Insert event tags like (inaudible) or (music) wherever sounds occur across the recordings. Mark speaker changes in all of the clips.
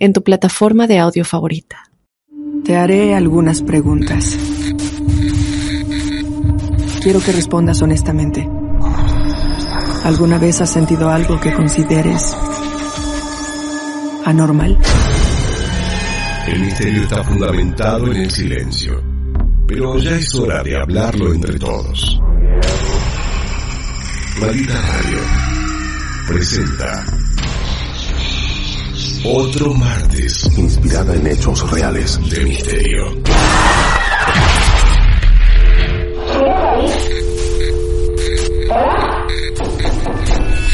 Speaker 1: en tu plataforma de audio favorita.
Speaker 2: Te haré algunas preguntas. Quiero que respondas honestamente. ¿Alguna vez has sentido algo que consideres anormal?
Speaker 3: El misterio está fundamentado en el silencio, pero ya es hora de hablarlo entre todos. Maldita Radio presenta otro martes
Speaker 4: inspirada en hechos reales.
Speaker 3: de misterio.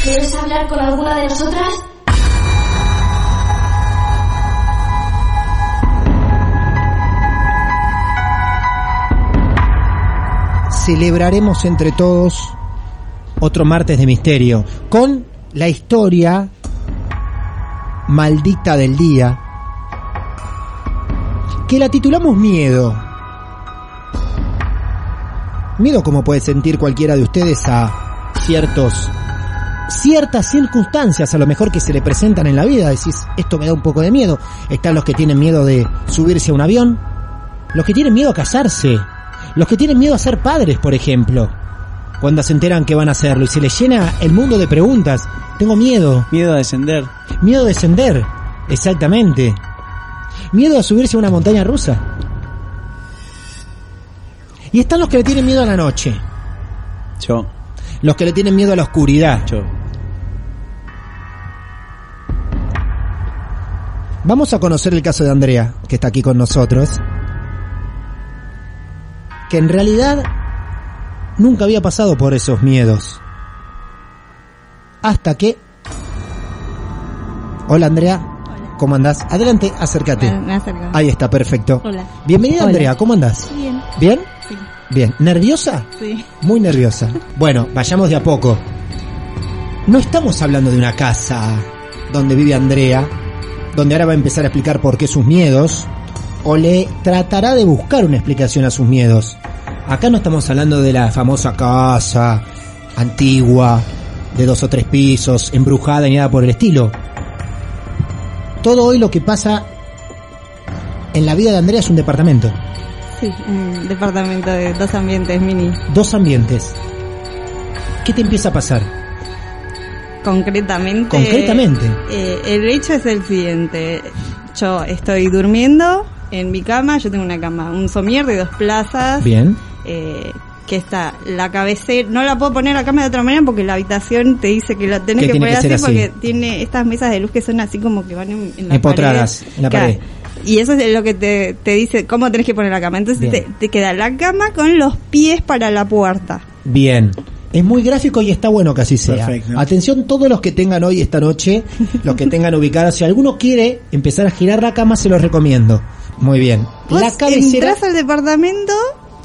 Speaker 5: ¿Quieres hablar con alguna de nosotras?
Speaker 6: celebraremos entre todos otro martes de misterio con la historia maldita del día que la titulamos Miedo. Miedo como puede sentir cualquiera de ustedes a ciertos ciertas circunstancias a lo mejor que se le presentan en la vida, decís, esto me da un poco de miedo. Están los que tienen miedo de subirse a un avión, los que tienen miedo a casarse, los que tienen miedo a ser padres, por ejemplo. Cuando se enteran que van a hacerlo y se les llena el mundo de preguntas. Tengo miedo,
Speaker 7: Miedo a descender.
Speaker 6: miedo a descender, exactamente. Miedo a subirse a una montaña rusa. Y están los que le tienen miedo a la noche,
Speaker 7: Yo,
Speaker 6: los que le tienen miedo a la oscuridad.
Speaker 7: yo.
Speaker 6: Vamos a conocer el caso de Andrea, que está aquí con nosotros. Que en realidad nunca había pasado por esos miedos. Hasta que... Hola Andrea, ¿cómo andás? Adelante, acércate.
Speaker 8: Bueno, me acerco.
Speaker 6: Ahí está, perfecto.
Speaker 8: Hola.
Speaker 6: Bienvenida
Speaker 8: Hola.
Speaker 6: Andrea, ¿cómo andás?
Speaker 8: Bien.
Speaker 6: ¿Bien?
Speaker 8: Sí.
Speaker 6: Bien. ¿Nerviosa?
Speaker 8: Sí.
Speaker 6: Muy nerviosa. (laughs) Bueno, vayamos de a poco. No estamos hablando de una casa donde vive Andrea, donde ahora va a empezar a explicar por qué sus miedos, o le tratará de buscar una explicación a sus miedos. Acá no estamos hablando de la famosa casa antigua, de dos o tres pisos, embrujada ni nada por el estilo. Todo hoy lo que pasa en la vida de Andrea es un departamento,
Speaker 8: Sí, un departamento de dos ambientes mini.
Speaker 6: dos ambientes. ¿Qué te empieza a pasar?
Speaker 8: Concretamente.
Speaker 6: Concretamente.
Speaker 8: eh, el hecho es el siguiente. Yo estoy durmiendo en mi cama. Yo tengo una cama, un somier de dos plazas.
Speaker 6: Bien.
Speaker 8: Eh, que está la cabecera, no la puedo poner la cama de otra manera porque la habitación te dice que la tenés
Speaker 6: Que
Speaker 8: poner
Speaker 6: que
Speaker 8: así,
Speaker 6: así.
Speaker 8: porque tiene estas mesas de luz que son así como que van en, en la pared.
Speaker 6: en la pared.
Speaker 8: Y eso es lo que te, te dice cómo tenés que poner la cama. Entonces te, queda la cama con los pies para la puerta.
Speaker 6: Bien. Es muy gráfico y está bueno que así sea.
Speaker 7: Perfecto.
Speaker 6: Atención todos los que tengan hoy esta noche, (laughs) los que tengan ubicados. Si alguno quiere empezar a girar la cama, se los recomiendo. Muy bien.
Speaker 8: Vos
Speaker 6: La cabecera.
Speaker 8: entras al departamento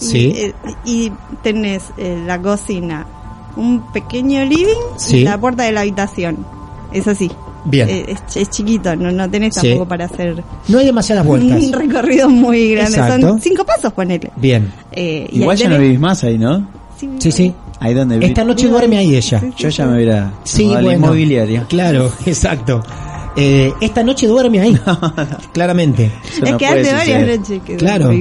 Speaker 8: y,
Speaker 6: Sí.
Speaker 8: eh, y tenés eh, la cocina, un pequeño living
Speaker 6: Sí.
Speaker 8: y la puerta de la habitación. Es así.
Speaker 6: Bien.
Speaker 8: Eh, es, es chiquito, no, no tenés
Speaker 6: Sí.
Speaker 8: tampoco para hacer
Speaker 6: No hay demasiadas vueltas.
Speaker 8: un recorrido muy grande.
Speaker 6: Exacto.
Speaker 8: Son cinco pasos, ponele.
Speaker 6: Bien.
Speaker 8: Eh,
Speaker 7: Igual ya no
Speaker 8: tenés-
Speaker 7: vivís más ahí, ¿no?
Speaker 6: Sí, sí.
Speaker 7: Ahí donde vi-
Speaker 6: Esta noche duerme ahí ella.
Speaker 8: Sí,
Speaker 7: Yo ya me voy a ir a
Speaker 6: Sí,
Speaker 7: la
Speaker 6: bueno.
Speaker 7: inmobiliaria.
Speaker 6: Claro, (laughs) exacto. Eh, esta noche duerme ahí. (laughs) Claramente.
Speaker 7: Eso
Speaker 8: Es
Speaker 7: no
Speaker 8: que hace varias noches que
Speaker 6: Claro.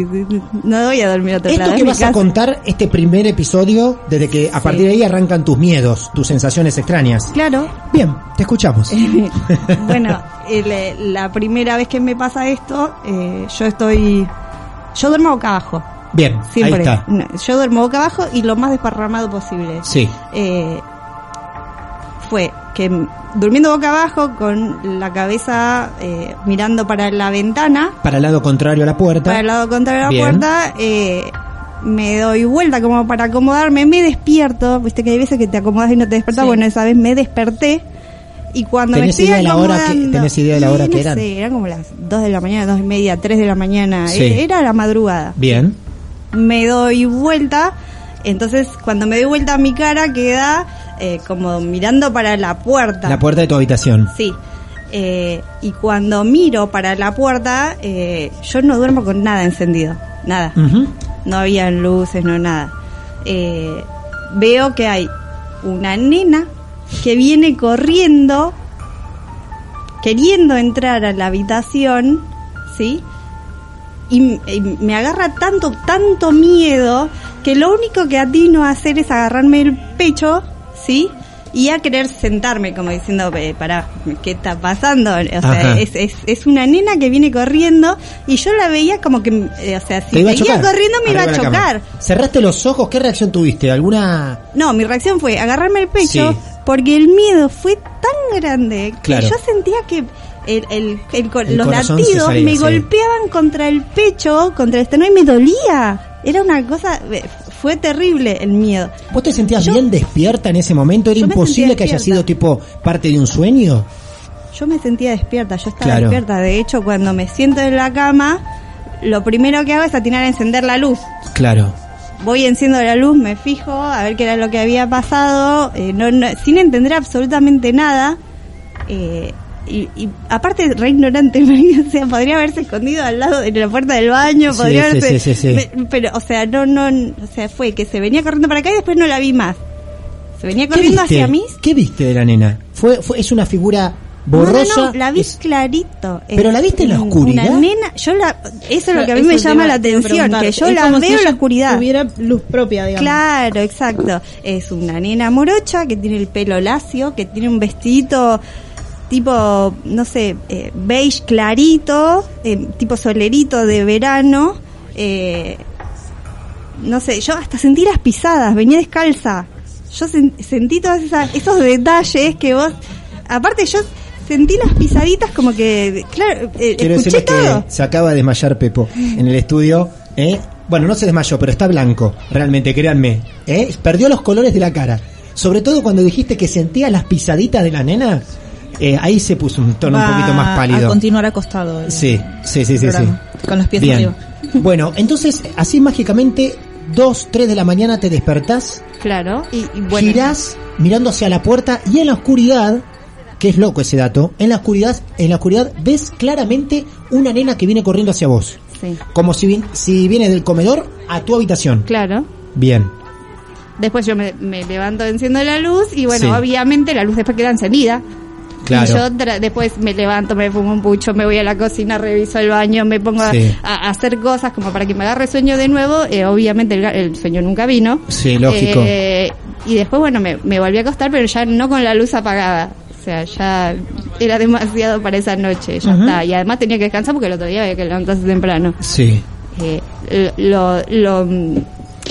Speaker 8: No voy a dormir a otro
Speaker 6: Esto
Speaker 8: lado.
Speaker 6: que vas a contar, este primer episodio, desde que a partir de ahí arrancan tus miedos, tus sensaciones extrañas.
Speaker 8: Claro.
Speaker 6: Bien, te escuchamos. (laughs) (laughs)
Speaker 8: bueno, el- la primera vez que me pasa esto, eh, yo estoy... Yo duermo boca abajo.
Speaker 6: Bien,
Speaker 8: Siempre.
Speaker 6: ahí está.
Speaker 8: No, Yo duermo boca abajo y lo más desparramado posible.
Speaker 6: Sí,
Speaker 8: Eh, fue que durmiendo boca abajo con la cabeza eh, mirando para la ventana,
Speaker 6: para el lado contrario a la puerta.
Speaker 8: para el lado contrario de la puerta, eh, me doy vuelta como para acomodarme, me despierto, viste que hay veces que te acomodas y no te despertas,
Speaker 6: Sí.
Speaker 8: bueno, esa vez me desperté Y cuando me
Speaker 6: ¿Tenés
Speaker 8: estoy
Speaker 6: idea de la hora que-
Speaker 8: acomodando-
Speaker 6: tenés idea de la hora que eran?
Speaker 8: sé, eran como las 2 de la mañana, 2 y media, 3 de la mañana.
Speaker 6: Sí.
Speaker 8: E- Era la madrugada.
Speaker 6: Bien.
Speaker 8: Me doy vuelta. Entonces, cuando me doy vuelta, mi cara queda eh, como mirando para la puerta.
Speaker 6: La puerta de tu habitación.
Speaker 8: Sí. Eh, y cuando miro para la puerta, eh, yo no duermo con nada encendido. Nada. No había luces, no nada. Eh, veo que hay una nena que viene corriendo, queriendo entrar a la habitación, ¿sí? Y, y me agarra tanto, tanto miedo que lo único que atino a hacer es agarrarme el pecho, ¿sí? Y a querer sentarme, como diciendo, pará, ¿qué está pasando? O sea, es, es, es una nena que viene corriendo y yo la veía como que, eh, o sea, si seguía corriendo me iba a chocar.
Speaker 6: Cerraste los ojos, ¿qué reacción tuviste? ¿Alguna
Speaker 8: No, mi reacción fue agarrarme el pecho
Speaker 6: Sí.
Speaker 8: porque el miedo fue tan grande que
Speaker 6: Claro.
Speaker 8: yo sentía que el, el- el los latidos
Speaker 6: salía,
Speaker 8: me
Speaker 6: sí.
Speaker 8: golpeaban contra el pecho, contra el esternón y me dolía. Era una cosa, fue terrible el miedo.
Speaker 6: ¿Vos te sentías
Speaker 8: Yo-
Speaker 6: bien despierta en ese momento? ¿Era imposible que haya sido tipo parte de un sueño?
Speaker 8: Yo me sentía despierta, yo estaba
Speaker 6: Claro.
Speaker 8: despierta. De hecho, cuando me siento en la cama, lo primero que hago es atinar a encender la luz.
Speaker 6: Claro.
Speaker 8: voy enciendo la luz, me fijo a ver qué era lo que había pasado, eh, no, no- sin entender absolutamente nada. eh, y, y aparte, re ignorante, (laughs) o sea, podría haberse escondido al lado de la puerta del baño,
Speaker 6: Sí,
Speaker 8: podría
Speaker 6: sí,
Speaker 8: haberse.
Speaker 6: sí, sí, sí.
Speaker 8: me- pero, o sea, no, no, o sea, fue que se venía corriendo para acá y después no la vi más. Se venía
Speaker 6: ¿Qué
Speaker 8: corriendo hacia mí.
Speaker 6: ¿Qué viste de la nena? ¿Fue, fue, ¿Es una figura
Speaker 8: No, no,
Speaker 6: borrosa?
Speaker 8: no, la vi
Speaker 6: Es-
Speaker 8: clarito.
Speaker 6: ¿Pero
Speaker 8: Es
Speaker 6: la viste en la oscuridad?
Speaker 8: Una nena, yo la, eso es lo que a mí
Speaker 9: Eso
Speaker 8: me llama la atención, que yo
Speaker 9: Es
Speaker 8: la veo
Speaker 9: si
Speaker 8: en la oscuridad.
Speaker 9: Tuviera luz propia, digamos.
Speaker 8: Claro, exacto. Es una nena morocha que tiene el pelo lacio, que tiene un vestidito tipo, no sé, eh, beige clarito, eh, tipo solerito de verano. eh, no sé, yo hasta sentí las pisadas, venía descalza. Yo sen- sentí todos esos detalles que vos... Aparte yo sentí las pisaditas como que, claro, eh,
Speaker 6: Quiero
Speaker 8: escuché todo.
Speaker 6: que se acaba de desmayar Pepo en el estudio. ¿eh? Bueno, no se desmayó, pero está blanco, realmente, créanme. ¿eh? Perdió los colores de la cara. Sobre todo cuando dijiste que sentía las pisaditas de la nena, eh, ahí se puso un tono un poquito más
Speaker 9: A
Speaker 6: pálido.
Speaker 9: continuar acostado. el
Speaker 6: Sí, sí, sí, sí,
Speaker 9: Con los pies
Speaker 6: Bien.
Speaker 9: arriba. (laughs)
Speaker 6: Bueno, entonces, así mágicamente, 2, 3 de la mañana te despertás,
Speaker 8: Claro, y, y bueno.
Speaker 6: girás mirando hacia la puerta y en la oscuridad, que es loco ese dato, en la oscuridad, en la oscuridad ves claramente una nena que viene corriendo hacia vos.
Speaker 8: Sí,
Speaker 6: Como si, si viene del comedor a tu habitación.
Speaker 8: claro.
Speaker 6: Bien.
Speaker 8: Después yo me, me levanto, enciendo la luz y bueno,
Speaker 6: Sí.
Speaker 8: obviamente la luz después queda encendida.
Speaker 6: Claro.
Speaker 8: Y yo tra- después me levanto, me fumo un pucho, me voy a la cocina, reviso el baño, me pongo a-
Speaker 6: Sí.
Speaker 8: a, a hacer cosas como para que me agarre sueño de nuevo. Eh, obviamente el, el sueño nunca vino.
Speaker 6: Sí, lógico.
Speaker 8: Eh, y después, bueno, me, me volví a acostar, pero ya no con la luz apagada. O sea, ya era demasiado para esa noche, ya está. Y además tenía que descansar porque el otro día había que levantarse temprano.
Speaker 6: Sí.
Speaker 8: Eh, lo, lo-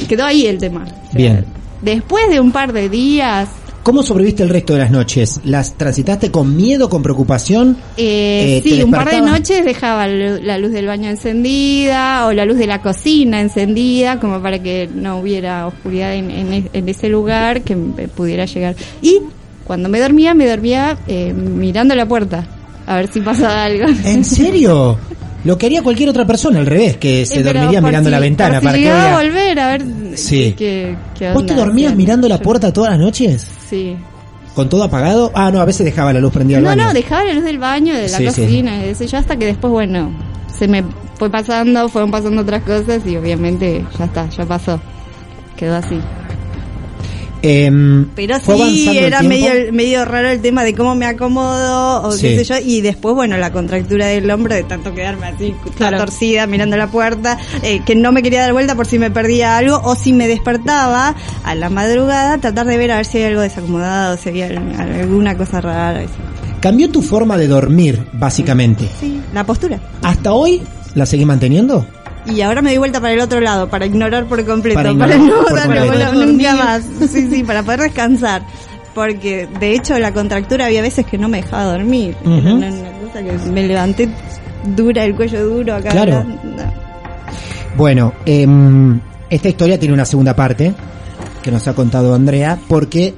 Speaker 8: quedó ahí el tema.
Speaker 6: Bien.
Speaker 8: Después de un par de días,
Speaker 6: ¿Cómo sobreviviste el resto de las noches? ¿Las transitaste con miedo, con preocupación?
Speaker 8: eh,
Speaker 6: Eh, ¿te
Speaker 8: sí, un par de noches dejaba la luz del baño encendida o la luz de la cocina encendida, como para que no hubiera oscuridad en, en en ese lugar, que me pudiera llegar. Y cuando me dormía, me dormía eh, mirando la puerta, a ver si pasaba algo.
Speaker 6: ¿En serio? (laughs) Lo que haría cualquier otra persona al revés, que se
Speaker 8: Eh, pero
Speaker 6: dormiría mirando
Speaker 8: si-
Speaker 6: la ventana.
Speaker 8: por si
Speaker 6: para que
Speaker 8: a volver a ver
Speaker 6: Sí.
Speaker 8: qué, qué
Speaker 6: ¿Vos te dormías mirando la puerta todas las noches?
Speaker 8: Sí.
Speaker 6: ¿Con todo apagado? Ah, no, a veces dejaba la luz prendida al
Speaker 8: No,
Speaker 6: baño.
Speaker 8: no, dejaba la luz del baño, de la
Speaker 6: Sí, sí.
Speaker 8: cocina, de ese yo, hasta que después, bueno, se me fue pasando, fueron pasando otras cosas y obviamente ya está, ya pasó. Quedó así.
Speaker 6: Em,
Speaker 8: Pero sí, era medio, medio raro el tema de cómo me acomodo o
Speaker 6: Sí.
Speaker 8: qué sé yo. Y después, bueno, la contractura del hombro de tanto quedarme así,
Speaker 9: Claro.
Speaker 8: torcida, mirando la puerta, eh, que no me quería dar vuelta por si me perdía algo o si me despertaba a la madrugada, tratar de ver a ver si hay algo desacomodado, si había alguna cosa rara.
Speaker 6: Cambió tu forma de dormir, básicamente.
Speaker 8: Sí, la postura.
Speaker 6: ¿Hasta hoy la seguís manteniendo?
Speaker 8: Y ahora me doy vuelta para el otro lado, para ignorar por completo,
Speaker 6: Para
Speaker 8: no darme bola nunca más. Sí, sí, para poder descansar. Porque de hecho la contractura había veces que no me dejaba dormir. Era
Speaker 6: Ujú.
Speaker 8: una, una cosa que me levanté dura, el cuello duro acá.
Speaker 6: Claro.
Speaker 8: no.
Speaker 6: Bueno, em, esta historia tiene una segunda parte que nos ha contado Andrea, porque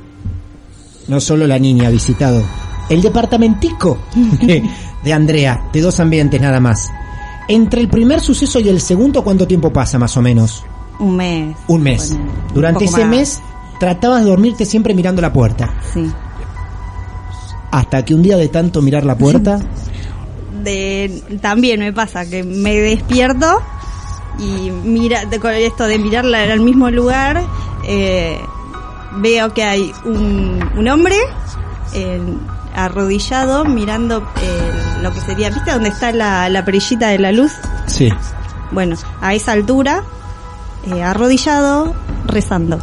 Speaker 6: no solo la niña ha visitado El departamentico de, de Andrea, de dos ambientes nada más. Entre el primer suceso y el segundo, ¿cuánto tiempo pasa más o menos?
Speaker 8: Un mes.
Speaker 6: Un mes. Durante
Speaker 8: Un
Speaker 6: ese
Speaker 8: más.
Speaker 6: mes tratabas de dormirte siempre mirando la puerta.
Speaker 8: Sí.
Speaker 6: Hasta que un día de tanto mirar la puerta, (laughs)
Speaker 8: De, también me pasa que me despierto y mira de- con esto de mirarla en el mismo lugar eh, veo que hay un, un hombre eh, arrodillado mirando eh, lo que sería viste dónde está la, la perillita de la luz
Speaker 6: sí.
Speaker 8: bueno a esa altura eh, arrodillado rezando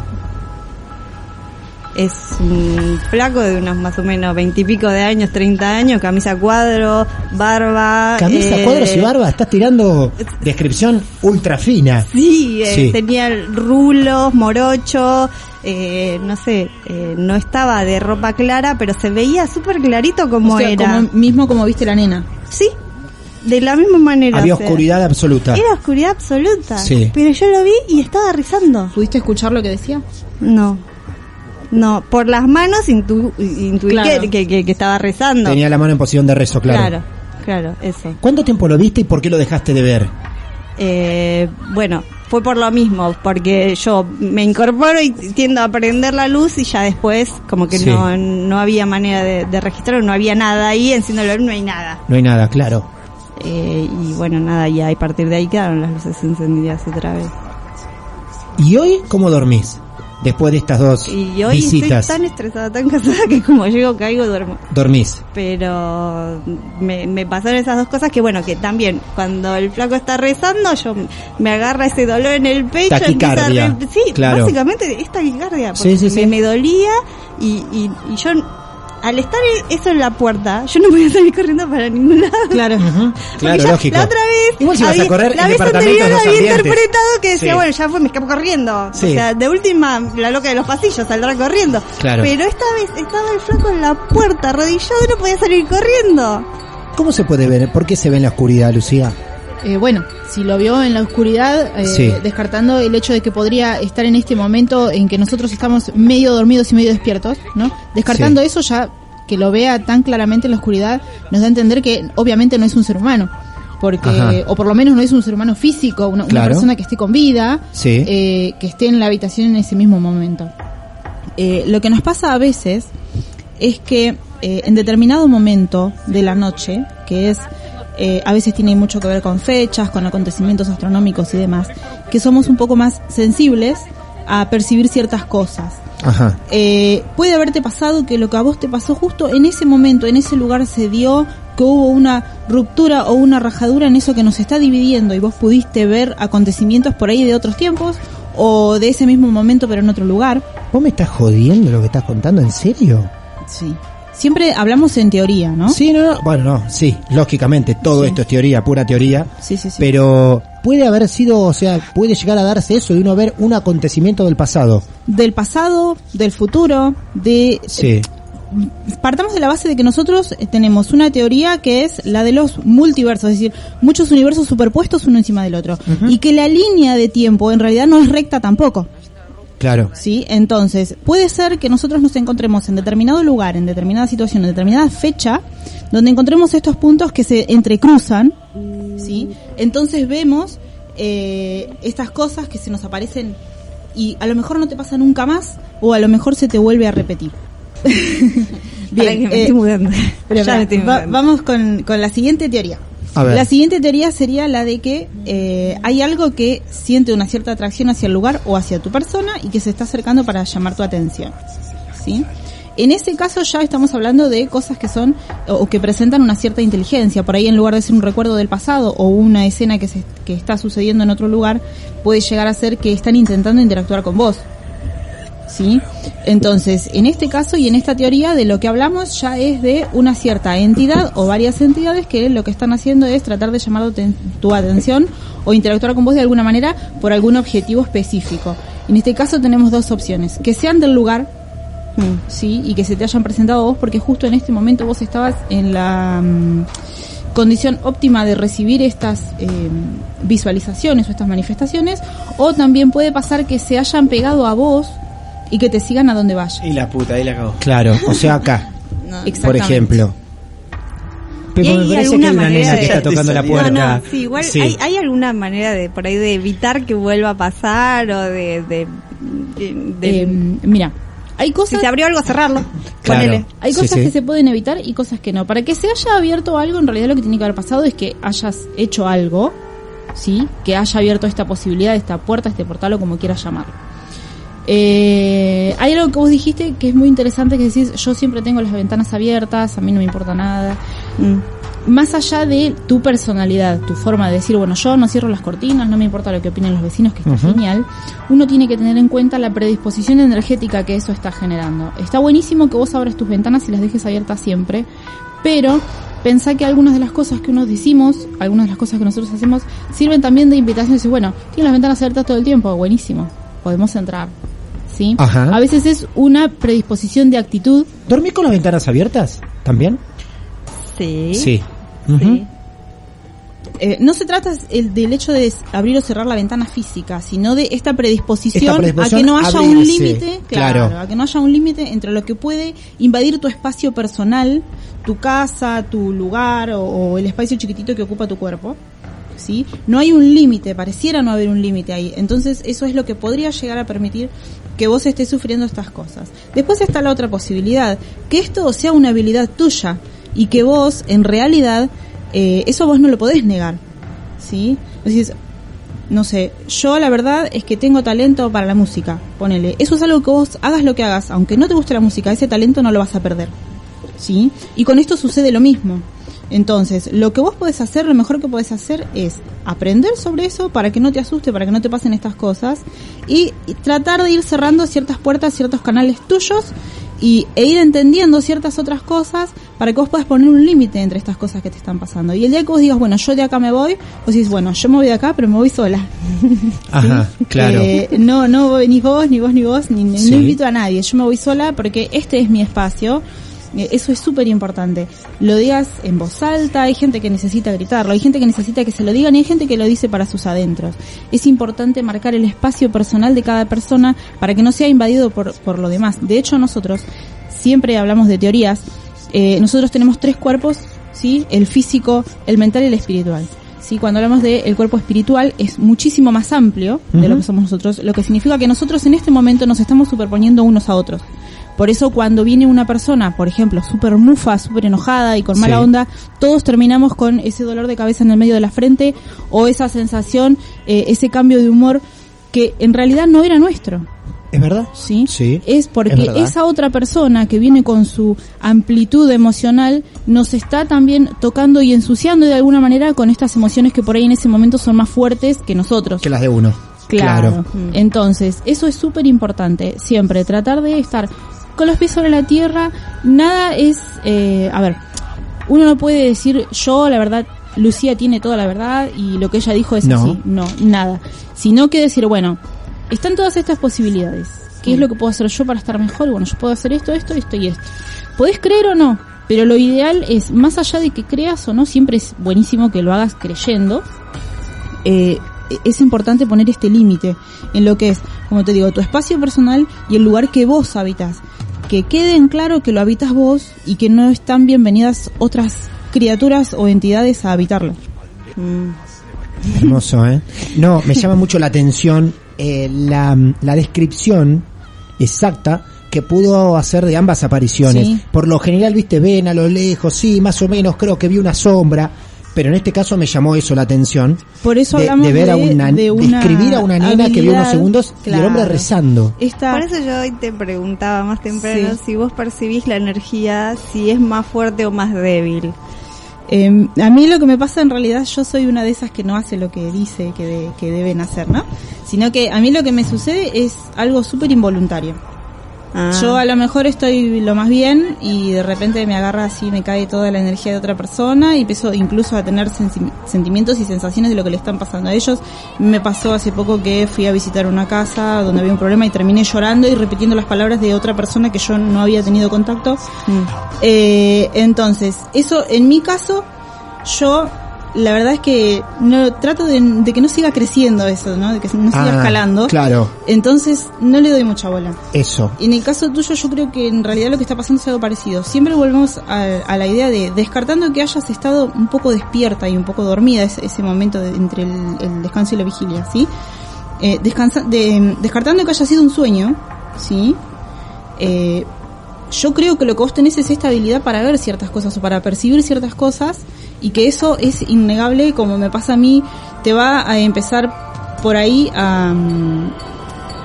Speaker 8: es un flaco de unos más o menos veintipico de años, 30 años, camisa cuadro, barba.
Speaker 6: Camisa,
Speaker 8: eh,
Speaker 6: cuadros y barba, estás tirando descripción ultra fina.
Speaker 8: Sí, eh,
Speaker 6: Sí.
Speaker 8: tenía rulos, morocho, eh, no sé, eh, no estaba de ropa clara, pero se veía súper clarito como
Speaker 9: O sea,
Speaker 8: era.
Speaker 9: como- mismo como viste la nena.
Speaker 8: Sí, de la misma manera.
Speaker 6: Había
Speaker 8: o sea,
Speaker 6: oscuridad absoluta.
Speaker 8: Era oscuridad absoluta.
Speaker 6: Sí.
Speaker 8: Pero yo lo vi y estaba rezando.
Speaker 9: ¿Pudiste escuchar lo que decía?
Speaker 8: No. No, por las manos intu- intuí
Speaker 9: Claro.
Speaker 8: que, que- que- que estaba rezando.
Speaker 6: Tenía la mano en posición de rezo, claro.
Speaker 8: claro, claro, eso.
Speaker 6: ¿Cuánto tiempo lo viste y por qué lo dejaste de ver?
Speaker 8: Eh, bueno, fue por lo mismo, porque yo me incorporo y tiendo a prender la luz y ya después como que
Speaker 6: Sí.
Speaker 8: no, no había manera de, de registrar, no había nada ahí, enciendo la luz, no hay nada.
Speaker 6: No hay nada, claro.
Speaker 8: Eh, y bueno, nada, y a partir de ahí quedaron las luces encendidas otra vez.
Speaker 6: ¿Y hoy cómo dormís? Después de estas dos
Speaker 8: Y hoy
Speaker 6: visitas,
Speaker 8: estoy tan estresada, tan cansada que como llego, caigo, duermo.
Speaker 6: dormís.
Speaker 8: pero me, me pasaron esas dos cosas que bueno que también cuando el flaco está rezando yo me agarra ese dolor en el pecho
Speaker 6: Taquicardia,
Speaker 8: empieza a re- sí
Speaker 6: claro.
Speaker 8: básicamente es taquicardia
Speaker 6: Sí,
Speaker 8: porque
Speaker 6: sí, sí.
Speaker 8: Me, me dolía y, y, y yo al estar eso en la puerta yo no podía salir corriendo para ningún lado
Speaker 9: Claro.
Speaker 6: Claro,
Speaker 8: ya
Speaker 6: lógico.
Speaker 8: La otra vez,
Speaker 6: Igual si vas a
Speaker 8: había-
Speaker 6: correr
Speaker 8: la
Speaker 6: en
Speaker 8: vez anterior había
Speaker 6: ambientes.
Speaker 8: interpretado que decía,
Speaker 6: Sí.
Speaker 8: bueno, ya fue, me escapo corriendo.
Speaker 6: Sí.
Speaker 8: O sea, de última, la loca de los pasillos saldrá corriendo.
Speaker 6: Claro.
Speaker 8: Pero esta vez estaba el flaco en la puerta, arrodillado, y no podía salir corriendo.
Speaker 6: ¿Cómo se puede ver? ¿Por qué se ve en la oscuridad, Lucía?
Speaker 9: Eh, bueno, si lo vio en la oscuridad, eh,
Speaker 6: Sí.
Speaker 9: descartando el hecho de que podría estar en este momento en que nosotros estamos medio dormidos y medio despiertos, ¿no? Descartando
Speaker 6: Sí.
Speaker 9: eso ya que lo vea tan claramente en la oscuridad nos da a entender que obviamente no es un ser humano. Porque,
Speaker 6: Ajá.
Speaker 9: o por lo menos no es un ser humano físico, una, persona que esté con vida,
Speaker 6: Sí.
Speaker 9: eh, que esté en la habitación en ese mismo momento. Eh, lo que nos pasa a veces es que eh, en determinado momento de la noche, que es eh, a veces tiene mucho que ver con fechas, con acontecimientos astronómicos y demás, que somos un poco más sensibles a percibir ciertas cosas.
Speaker 6: Ajá.
Speaker 9: Eh, puede haberte pasado que lo que a vos te pasó justo en ese momento, en ese lugar se dio, que hubo una ruptura o una rajadura en eso que nos está dividiendo y vos pudiste ver acontecimientos por ahí de otros tiempos o de ese mismo momento pero en otro lugar.
Speaker 6: ¿Vos me estás jodiendo lo que estás contando? ¿En serio?
Speaker 9: Sí. Siempre hablamos en teoría, ¿no?
Speaker 6: Sí, no, no. Bueno, no, sí, lógicamente, todo
Speaker 9: Sí.
Speaker 6: esto es teoría, pura teoría.
Speaker 9: Sí, sí, sí.
Speaker 6: Pero puede haber sido, o sea, puede llegar a darse eso de uno ver un acontecimiento del pasado.
Speaker 9: Del pasado, del futuro, de
Speaker 6: Sí.
Speaker 9: partamos de la base de que nosotros eh, tenemos una teoría que es la de los multiversos, es decir, muchos universos superpuestos uno encima del otro. Y que la línea de tiempo en realidad no es recta tampoco.
Speaker 6: Claro.
Speaker 9: ¿Sí? Entonces, puede ser que nosotros nos encontremos en determinado lugar, en determinada situación, en determinada fecha, donde encontremos estos puntos que se entrecruzan, ¿sí? Entonces vemos eh, estas cosas que se nos aparecen y a lo mejor no te pasa nunca más o a lo mejor se te vuelve a repetir. (laughs)
Speaker 8: Para que me
Speaker 9: eh,
Speaker 8: estoy mudando.
Speaker 9: pero
Speaker 8: Ya me estoy
Speaker 9: va-
Speaker 8: mudando.
Speaker 9: vamos con, con la siguiente teoría. La siguiente teoría sería la de que eh, hay algo que siente una cierta atracción hacia el lugar o hacia tu persona y que se está acercando para llamar tu atención. ¿Sí? En ese caso ya estamos hablando de cosas que son o, o que presentan una cierta inteligencia. Por ahí en lugar de ser un recuerdo del pasado o una escena que, se, que está sucediendo en otro lugar, puede llegar a ser que están intentando interactuar con vos. ¿Sí? Entonces, en este caso y en esta teoría de lo que hablamos ya es de una cierta entidad o varias entidades que lo que están haciendo es tratar de llamar tu- atención o interactuar con vos de alguna manera por algún objetivo específico. En este caso tenemos dos opciones, que sean del lugar, sí, y que se te hayan presentado vos porque justo en este momento vos estabas en la mm, condición óptima de recibir estas eh, visualizaciones o estas manifestaciones, o también puede pasar que se hayan pegado a vos y que te sigan a donde vayas.
Speaker 7: Y la puta, ahí la cago.
Speaker 6: Claro, o sea, acá. (laughs)
Speaker 8: No.
Speaker 6: por ejemplo. Pero
Speaker 8: ¿Y
Speaker 6: me
Speaker 8: hay
Speaker 6: parece que
Speaker 8: alguna
Speaker 6: hay una que
Speaker 8: de-
Speaker 6: está tocando la puerta. (laughs)
Speaker 8: No, no, sí, igual
Speaker 6: Sí.
Speaker 8: Hay, hay alguna manera de por ahí de evitar que vuelva a pasar o de... de, de- de-
Speaker 9: Eh, mira, hay
Speaker 8: si
Speaker 9: cosas
Speaker 8: se abrió algo, cerrarlo.
Speaker 6: Claro.
Speaker 8: Ponele.
Speaker 9: Hay
Speaker 6: Sí,
Speaker 9: cosas
Speaker 6: sí.
Speaker 9: que se pueden evitar y cosas que no. Para que se haya abierto algo, en realidad lo que tiene que haber pasado es que hayas hecho algo, ¿sí? Que haya abierto esta posibilidad, esta puerta, este portal o como quieras llamarlo. Eh, hay algo que vos dijiste que es muy interesante, que decís, yo siempre tengo las ventanas abiertas, a mí no me importa nada.
Speaker 8: Mm.
Speaker 9: Más allá de tu personalidad, tu forma de decir, bueno, yo no cierro las cortinas, no me importa lo que opinen los vecinos, que está genial, uno tiene que tener en cuenta la predisposición energética que eso está generando. Está buenísimo que vos abras tus ventanas y las dejes abiertas siempre, pero pensá que algunas de las cosas que uno decimos, algunas de las cosas que nosotros hacemos, sirven también de invitación. Decir, bueno, tienen las ventanas abiertas todo el tiempo, buenísimo, podemos entrar. ¿Sí?
Speaker 6: Ajá.
Speaker 9: A veces es una predisposición de actitud
Speaker 6: ¿Dormís con las ventanas abiertas? ¿También?
Speaker 8: Sí.
Speaker 6: Sí.
Speaker 9: Eh, no se trata el, del hecho de abrir o cerrar la ventana física, sino de esta predisposición,
Speaker 6: Esta predisposición
Speaker 9: a que no haya un límite, claro,
Speaker 6: claro.
Speaker 9: a que no haya un límite entre lo que puede invadir tu espacio personal, tu casa, tu lugar o, o el espacio chiquitito que ocupa tu cuerpo. ¿Sí? No hay un límite, pareciera no haber un límite ahí. Entonces, eso es lo que podría llegar a permitir que vos estés sufriendo estas cosas. Después está la otra posibilidad, que esto sea una habilidad tuya y que vos, en realidad, eh, eso vos no lo podés negar. ¿Sí? No sé, yo la verdad es que tengo talento para la música, ponele. Eso es algo que vos hagas lo que hagas, aunque no te guste la música, ese talento no lo vas a perder. ¿Sí? Y con esto sucede lo mismo. Entonces, lo que vos podés hacer, lo mejor que podés hacer es aprender sobre eso para que no te asuste, para que no te pasen estas cosas y, tratar de ir cerrando ciertas puertas, ciertos canales tuyos y, e ir entendiendo ciertas otras cosas para que vos puedas poner un límite entre estas cosas que te están pasando. Y el día que vos digas, bueno, yo de acá me voy, vos decís, bueno, yo me voy de acá, pero me voy sola. (laughs)
Speaker 6: Ajá, claro.
Speaker 9: Eh, no, no venís vos, ni vos, ni vos, ni, ni-
Speaker 6: Sí.
Speaker 9: no invito a nadie. Yo me voy sola porque este es mi espacio. Eh, Eso es súper importante. Lo digas en voz alta, hay gente que necesita gritarlo, hay gente que necesita que se lo digan y hay gente que lo dice para sus adentros. Es importante marcar el espacio personal de cada persona para que no sea invadido por, por lo demás. De hecho, nosotros siempre hablamos de teorías. Eh, nosotros tenemos tres cuerpos, ¿sí? El físico, el mental y el espiritual. ¿sí? Cuando hablamos del el cuerpo espiritual es muchísimo más amplio de lo que somos nosotros, lo que significa que nosotros en este momento nos estamos superponiendo unos a otros. Por eso cuando viene una persona, por ejemplo, súper mufa, súper enojada y con mala
Speaker 6: Sí.
Speaker 9: onda, todos terminamos con ese dolor de cabeza en el medio de la frente o esa sensación, eh, ese cambio de humor que en realidad no era nuestro.
Speaker 6: ¿Es verdad?
Speaker 9: ¿sí?
Speaker 6: Sí.
Speaker 9: Es porque
Speaker 6: es
Speaker 9: esa otra persona que viene con su amplitud emocional nos está también tocando y ensuciando de alguna manera con estas emociones que por ahí en ese momento son más fuertes que nosotros.
Speaker 6: Que las de uno.
Speaker 9: Claro.
Speaker 6: Claro.
Speaker 9: Entonces, eso es súper importante. Siempre tratar de estar con los pies sobre la tierra. Nada es, eh, a ver, uno no puede decir yo, la verdad, Lucía tiene toda la verdad y lo que ella dijo es
Speaker 6: No.
Speaker 9: así. No, nada. Sino que decir, bueno, están todas estas posibilidades. ¿Qué es lo que puedo hacer yo para estar mejor? Bueno, yo puedo hacer esto, esto, esto y esto. Podés creer o no, pero lo ideal es, más allá de que creas o no, siempre es buenísimo que lo hagas creyendo. Eh, es importante poner este límite en lo que es, como te digo, tu espacio personal y el lugar que vos habitas. Que quede en claro que lo habitas vos y que no están bienvenidas otras criaturas o entidades a habitarlo.
Speaker 6: Hermoso, ¿eh? No, me llama mucho la atención eh, la, la descripción exacta que pudo hacer de ambas apariciones.
Speaker 9: Sí.
Speaker 6: Por lo general, viste, ven a lo lejos, sí, más o menos creo que vi una sombra, pero en este caso me llamó eso la atención.
Speaker 9: Por eso
Speaker 6: de,
Speaker 9: hablamos
Speaker 6: de ver a una,
Speaker 9: de una
Speaker 6: describir a una nena que vio unos segundos y el hombre
Speaker 9: claro.
Speaker 6: rezando.
Speaker 9: Esta,
Speaker 8: Por eso yo hoy te preguntaba más temprano
Speaker 9: Sí.
Speaker 8: si vos percibís la energía, si es más fuerte o más débil.
Speaker 9: Eh, a mí lo que me pasa en realidad, yo soy una de esas que no hace lo que dice que, de- que deben hacer, ¿no? Sino que a mí lo que me sucede es algo súper involuntario.
Speaker 8: Ah.
Speaker 9: Yo a lo mejor estoy lo más bien y de repente me agarra así, me cae toda la energía de otra persona y empiezo incluso a tener sentimientos y sensaciones de lo que le están pasando a ellos. Me pasó hace poco que fui a visitar una casa donde había un problema y terminé llorando y repitiendo las palabras de otra persona que yo no había tenido contacto.
Speaker 8: Mm.
Speaker 9: Eh, entonces, eso en mi caso, yo la verdad es que no trato de, de que no siga creciendo eso, ¿no? De que no siga
Speaker 6: Ah,
Speaker 9: escalando.
Speaker 6: Claro,
Speaker 9: Entonces no le doy mucha bola.
Speaker 6: eso.
Speaker 9: En el caso tuyo yo creo que en realidad lo que está pasando es algo parecido. Siempre volvemos a, a la idea de descartando que hayas estado un poco despierta y un poco dormida ese, ese momento de- entre el, el descanso y la vigilia, ¿sí? Eh, descansa, de- descartando que haya sido un sueño, ¿sí? Eh, yo creo que lo que vos tenés es esta habilidad para ver ciertas cosas o para percibir ciertas cosas y que eso es innegable, como me pasa a mí, te va a empezar por ahí a, mm,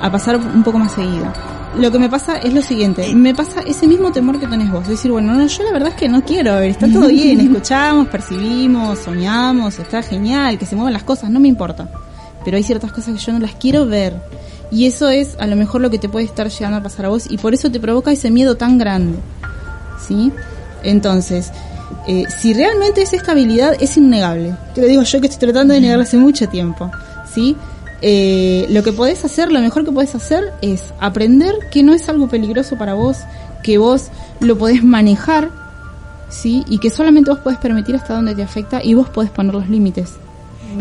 Speaker 9: a pasar un poco más seguido. Lo que me pasa es lo siguiente, me pasa ese mismo temor que tenés vos, decir, bueno, no, yo la verdad es que no quiero, a ver, está todo (laughs) bien, escuchamos, percibimos, soñamos, está genial, que se muevan las cosas, no me importa, pero hay ciertas cosas que yo no las quiero ver. Y eso es a lo mejor lo que te puede estar llegando a pasar a vos y por eso te provoca ese miedo tan grande. ¿Sí? Entonces, eh, si realmente es esta habilidad, es innegable. Te lo digo yo que estoy tratando de negarla hace mucho tiempo. ¿Sí? Eh, lo que podés hacer, lo mejor que podés hacer es aprender que no es algo peligroso para vos, que vos lo podés manejar, ¿sí? Y que solamente vos podés permitir hasta dónde te afecta y vos podés poner los límites.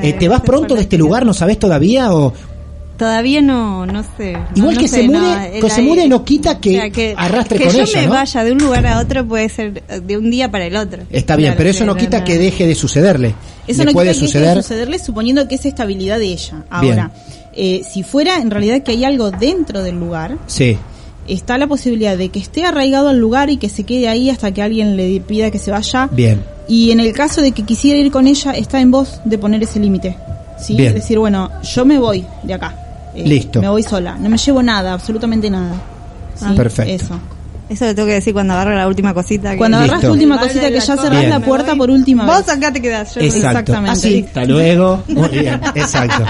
Speaker 6: Eh, ¿Te vas pronto de este lugar? ¿No sabes todavía? o
Speaker 8: Todavía no, no sé. No-
Speaker 6: Igual
Speaker 8: no
Speaker 6: que
Speaker 8: sé,
Speaker 6: se
Speaker 8: no,
Speaker 6: mude,
Speaker 8: el
Speaker 6: que se mude no quita que,
Speaker 8: O sea, que-
Speaker 6: arrastre
Speaker 8: que
Speaker 6: con
Speaker 8: yo
Speaker 6: ella,
Speaker 8: me
Speaker 6: ¿no?
Speaker 8: vaya de un lugar a otro puede ser de un día para el otro.
Speaker 6: Está bien,
Speaker 9: Claro,
Speaker 6: pero eso no
Speaker 8: no,
Speaker 6: quita
Speaker 8: no.
Speaker 6: que deje de sucederle.
Speaker 9: Eso
Speaker 6: Le
Speaker 9: no
Speaker 6: puede
Speaker 9: quita que
Speaker 6: suceder.
Speaker 9: deje de sucederle suponiendo que es estabilidad de ella. Ahora, eh, si fuera en realidad que hay algo dentro del lugar,
Speaker 6: Sí,
Speaker 9: está la posibilidad de que esté arraigado al lugar y que se quede ahí hasta que alguien le pida que se vaya.
Speaker 6: bien.
Speaker 9: Y en el caso de que quisiera ir con ella, está en vos de poner ese límite. ¿sí?
Speaker 6: Bien.
Speaker 9: Es decir, bueno, yo me voy de acá. Eh,
Speaker 6: Listo.
Speaker 9: Me voy sola. No me llevo nada, absolutamente nada. ¿sí?
Speaker 6: Perfecto.
Speaker 9: Eso.
Speaker 8: Eso lo tengo que decir cuando agarro la última cosita. que-
Speaker 9: Cuando agarras tu última cosita que
Speaker 8: la
Speaker 9: ya cerrás
Speaker 6: Bien.
Speaker 9: la puerta por última
Speaker 8: Vos
Speaker 9: vez.
Speaker 8: acá te quedás. Yo
Speaker 6: Exacto.
Speaker 9: Exactamente.
Speaker 6: Así, hasta luego. (laughs) Muy bien, exacto.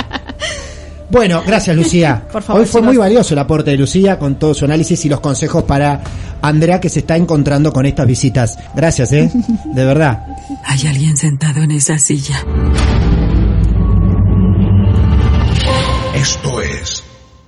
Speaker 6: Bueno, gracias Lucía. (laughs)
Speaker 9: Por favor,
Speaker 6: Hoy fue muy valioso el aporte de Lucía con todo su análisis y los consejos para Andrea que se está encontrando con estas visitas. Gracias, ¿eh? (laughs) De verdad.
Speaker 10: Hay alguien sentado en esa silla.
Speaker 3: Esto es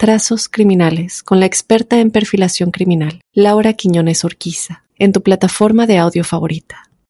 Speaker 1: Trazos Criminales con la experta en perfilación criminal, Laura Quiñones Orquiza, en tu plataforma de audio favorita.